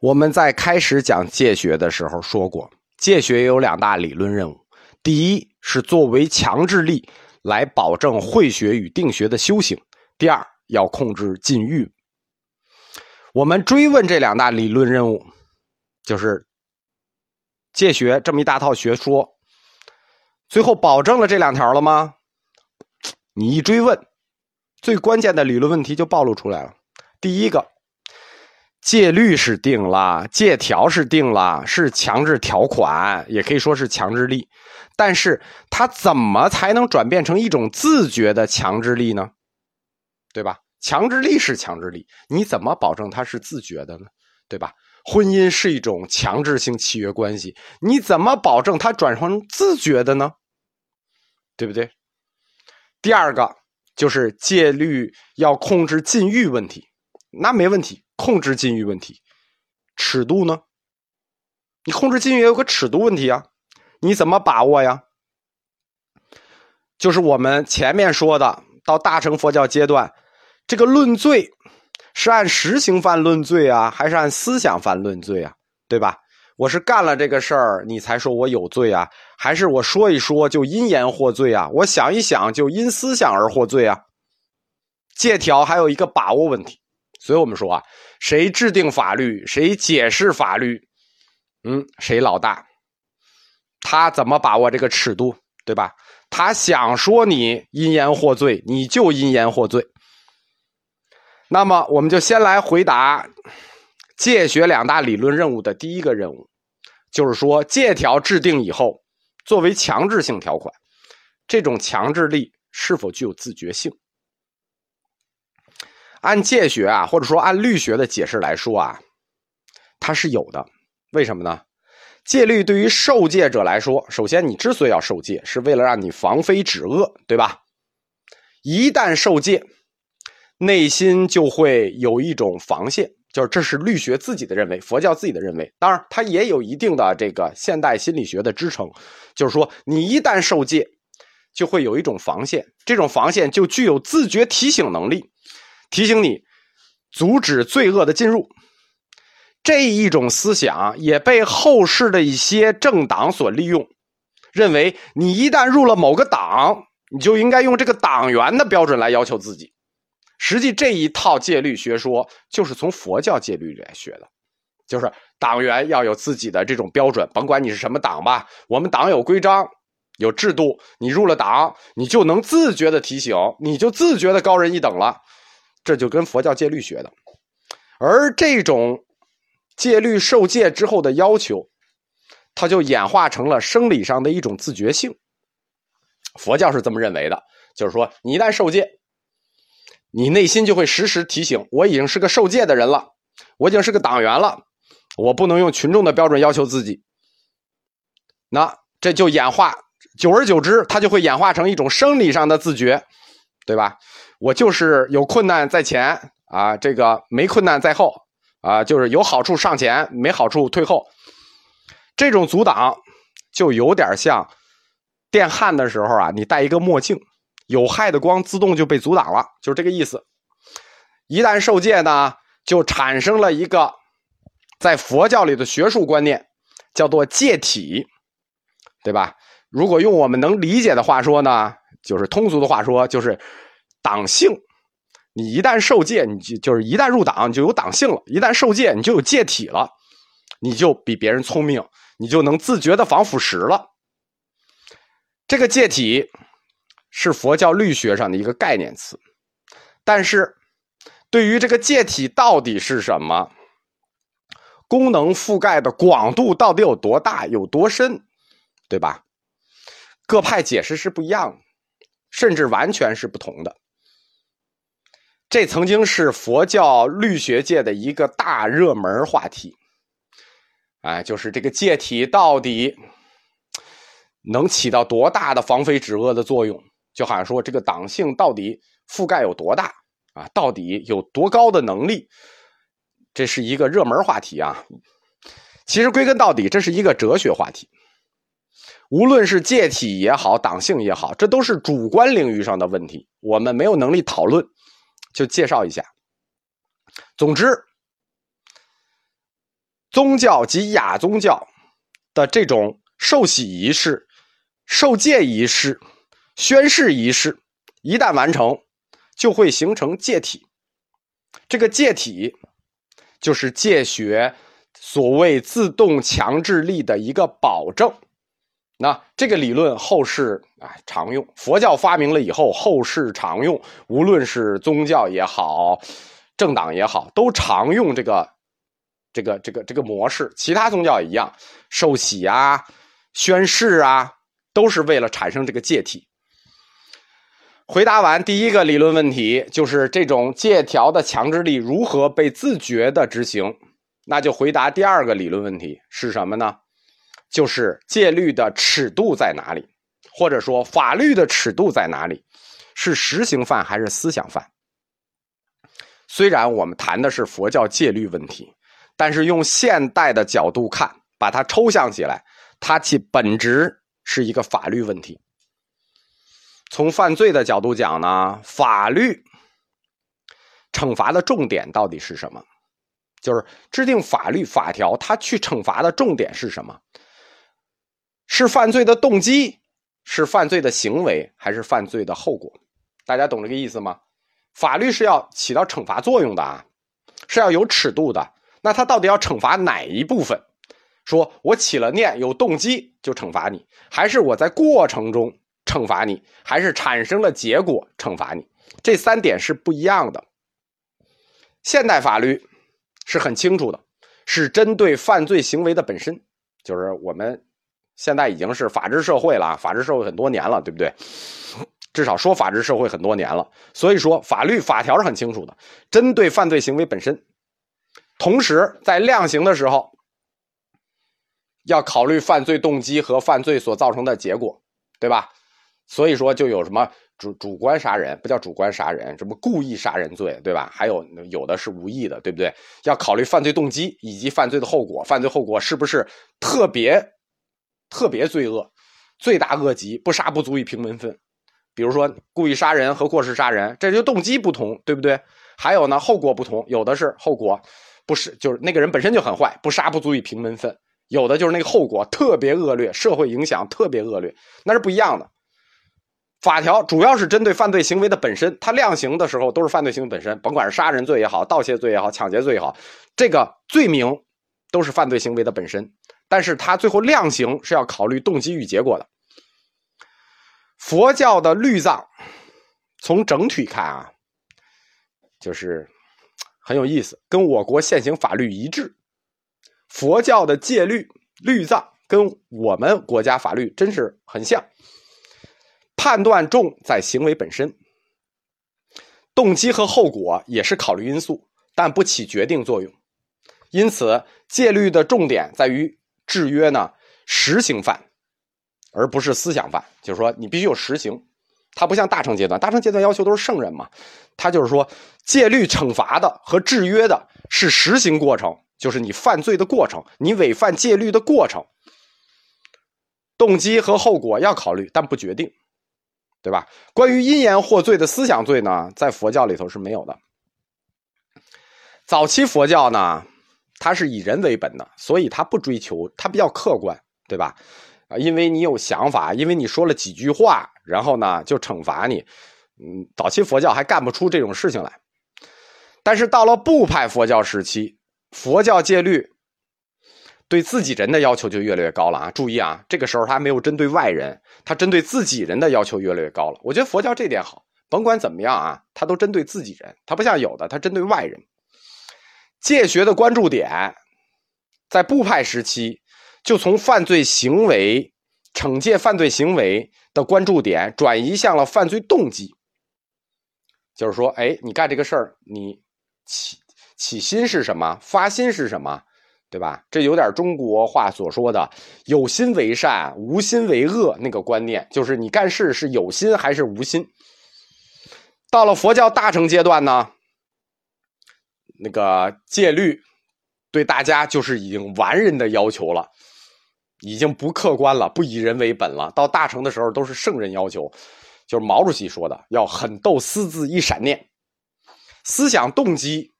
我们在开始讲戒学的时候说过，戒学有两大理论任务：第一是作为强制力来保证慧学与定学的修行；第二要控制禁欲。我们追问这两大理论任务，就是戒学这么一大套学说，最后保证了这两条了吗？你一追问，最关键的理论问题就暴露出来了。第一个。戒律是定了，戒条是定了，是强制条款，也可以说是强制力。但是它怎么才能转变成一种自觉的强制力呢？对吧？强制力是强制力，你怎么保证它是自觉的呢？对吧？婚姻是一种强制性契约关系，你怎么保证它转成自觉的呢？对不对？第二个就是戒律要控制禁欲问题，那没问题。控制禁欲问题，尺度呢？你控制禁欲也有个尺度问题啊，你怎么把握呀？就是我们前面说的，到大乘佛教阶段，这个论罪是按实行犯论罪啊，还是按思想犯论罪啊？对吧？我是干了这个事儿，你才说我有罪啊？还是我说一说就因言获罪啊？我想一想就因思想而获罪啊？借条还有一个把握问题。所以我们说啊，谁制定法律，谁解释法律，嗯，谁老大，他怎么把握这个尺度，对吧？他想说你因言获罪，你就因言获罪。那么，我们就先来回答借学两大理论任务的第一个任务，就是说借条制定以后，作为强制性条款，这种强制力是否具有自觉性？按戒学啊，或者说按律学的解释来说啊，它是有的。为什么呢？戒律对于受戒者来说，首先你之所以要受戒，是为了让你防非止恶，对吧？一旦受戒，内心就会有一种防线，就是这是律学自己的认为，佛教自己的认为。当然，它也有一定的这个现代心理学的支撑，就是说你一旦受戒，就会有一种防线，这种防线就具有自觉提醒能力。提醒你，阻止罪恶的进入，这一种思想也被后世的一些政党所利用，认为你一旦入了某个党，你就应该用这个党员的标准来要求自己。实际这一套戒律学说就是从佛教戒律里来学的，就是党员要有自己的这种标准，甭管你是什么党吧，我们党有规章、有制度，你入了党，你就能自觉的提醒，你就自觉的高人一等了。这就跟佛教戒律学的，而这种戒律受戒之后的要求，它就演化成了生理上的一种自觉性。佛教是这么认为的，就是说，你一旦受戒，你内心就会时时提醒：我已经是个受戒的人了，我已经是个党员了，我不能用群众的标准要求自己。那这就演化，久而久之，它就会演化成一种生理上的自觉，对吧？我就是有困难在前啊，这个没困难在后啊，就是有好处上前，没好处退后。这种阻挡就有点像电焊的时候啊，你戴一个墨镜，有害的光自动就被阻挡了，就是这个意思。一旦受戒呢，就产生了一个在佛教里的学术观念，叫做戒体，对吧？如果用我们能理解的话说呢，就是通俗的话说，就是。党性，你一旦受戒，你就就是一旦入党，你就有党性了；一旦受戒，你就有戒体了，你就比别人聪明，你就能自觉的防腐蚀了。这个戒体是佛教律学上的一个概念词，但是对于这个戒体到底是什么，功能覆盖的广度到底有多大、有多深，对吧？各派解释是不一样的，甚至完全是不同的。这曾经是佛教律学界的一个大热门话题，哎，就是这个戒体到底能起到多大的防非止恶的作用？就好像说这个党性到底覆盖有多大啊？到底有多高的能力？这是一个热门话题啊！其实归根到底，这是一个哲学话题。无论是戒体也好，党性也好，这都是主观领域上的问题，我们没有能力讨论。就介绍一下。总之，宗教及亚宗教的这种受洗仪式、受戒仪式、宣誓仪式，一旦完成，就会形成戒体。这个戒体就是戒学所谓自动强制力的一个保证。那这个理论后世啊常用，佛教发明了以后，后世常用，无论是宗教也好，政党也好，都常用这个这个这个这个模式。其他宗教也一样，受洗啊、宣誓啊，都是为了产生这个戒体。回答完第一个理论问题，就是这种借条的强制力如何被自觉的执行，那就回答第二个理论问题是什么呢？就是戒律的尺度在哪里，或者说法律的尺度在哪里？是实行犯还是思想犯？虽然我们谈的是佛教戒律问题，但是用现代的角度看，把它抽象起来，它其本质是一个法律问题。从犯罪的角度讲呢，法律惩罚的重点到底是什么？就是制定法律法条，它去惩罚的重点是什么？是犯罪的动机，是犯罪的行为，还是犯罪的后果？大家懂这个意思吗？法律是要起到惩罚作用的啊，是要有尺度的。那他到底要惩罚哪一部分？说我起了念，有动机就惩罚你，还是我在过程中惩罚你，还是产生了结果惩罚你？这三点是不一样的。现代法律是很清楚的，是针对犯罪行为的本身，就是我们。现在已经是法治社会了，法治社会很多年了，对不对？至少说法治社会很多年了，所以说法律法条是很清楚的，针对犯罪行为本身，同时在量刑的时候要考虑犯罪动机和犯罪所造成的结果，对吧？所以说就有什么主主观杀人不叫主观杀人，什么故意杀人罪，对吧？还有有的是无意的，对不对？要考虑犯罪动机以及犯罪的后果，犯罪后果是不是特别？特别罪恶，罪大恶极，不杀不足以平民愤。比如说故意杀人和过失杀人，这就动机不同，对不对？还有呢，后果不同，有的是后果不是，就是那个人本身就很坏，不杀不足以平民愤；有的就是那个后果特别恶劣，社会影响特别恶劣，那是不一样的。法条主要是针对犯罪行为的本身，它量刑的时候都是犯罪行为本身，甭管是杀人罪也好，盗窃罪也好，抢劫罪也好，这个罪名都是犯罪行为的本身。但是他最后量刑是要考虑动机与结果的。佛教的律藏，从整体看啊，就是很有意思，跟我国现行法律一致。佛教的戒律律藏跟我们国家法律真是很像。判断重在行为本身，动机和后果也是考虑因素，但不起决定作用。因此，戒律的重点在于。制约呢，实行犯，而不是思想犯。就是说，你必须有实行，它不像大乘阶段，大乘阶段要求都是圣人嘛。他就是说，戒律惩罚的和制约的是实行过程，就是你犯罪的过程，你违反戒律的过程。动机和后果要考虑，但不决定，对吧？关于因言获罪的思想罪呢，在佛教里头是没有的。早期佛教呢。他是以人为本的，所以他不追求，他比较客观，对吧？啊，因为你有想法，因为你说了几句话，然后呢就惩罚你。嗯，早期佛教还干不出这种事情来。但是到了部派佛教时期，佛教戒律对自己人的要求就越来越高了啊！注意啊，这个时候他没有针对外人，他针对自己人的要求越来越高了。我觉得佛教这点好，甭管怎么样啊，他都针对自己人，他不像有的他针对外人。戒学的关注点，在部派时期，就从犯罪行为、惩戒犯罪行为的关注点转移向了犯罪动机。就是说，哎，你干这个事儿，你起起心是什么？发心是什么？对吧？这有点中国话所说的“有心为善，无心为恶”那个观念，就是你干事是有心还是无心。到了佛教大乘阶段呢？那个戒律对大家就是已经完人的要求了，已经不客观了，不以人为本了。到大成的时候都是圣人要求，就是毛主席说的，要狠斗私自一闪念，思想动机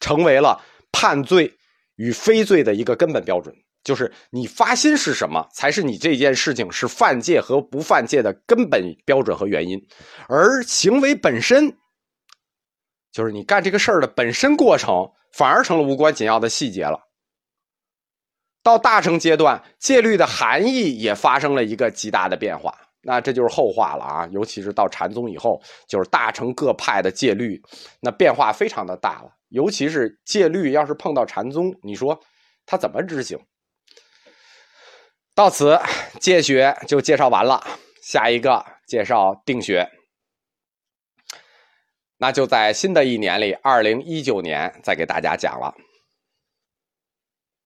成为了判罪与非罪的一个根本标准，就是你发心是什么，才是你这件事情是犯戒和不犯戒的根本标准和原因，而行为本身，就是你干这个事儿的本身过程，反而成了无关紧要的细节了。到大成阶段，戒律的含义也发生了一个极大的变化，那这就是后话了啊！尤其是到禅宗以后，就是大乘各派的戒律，那变化非常的大了。尤其是戒律要是碰到禅宗，你说他怎么执行？到此戒学就介绍完了，下一个介绍定学，那就在新的一年里，二零一九年再给大家讲了。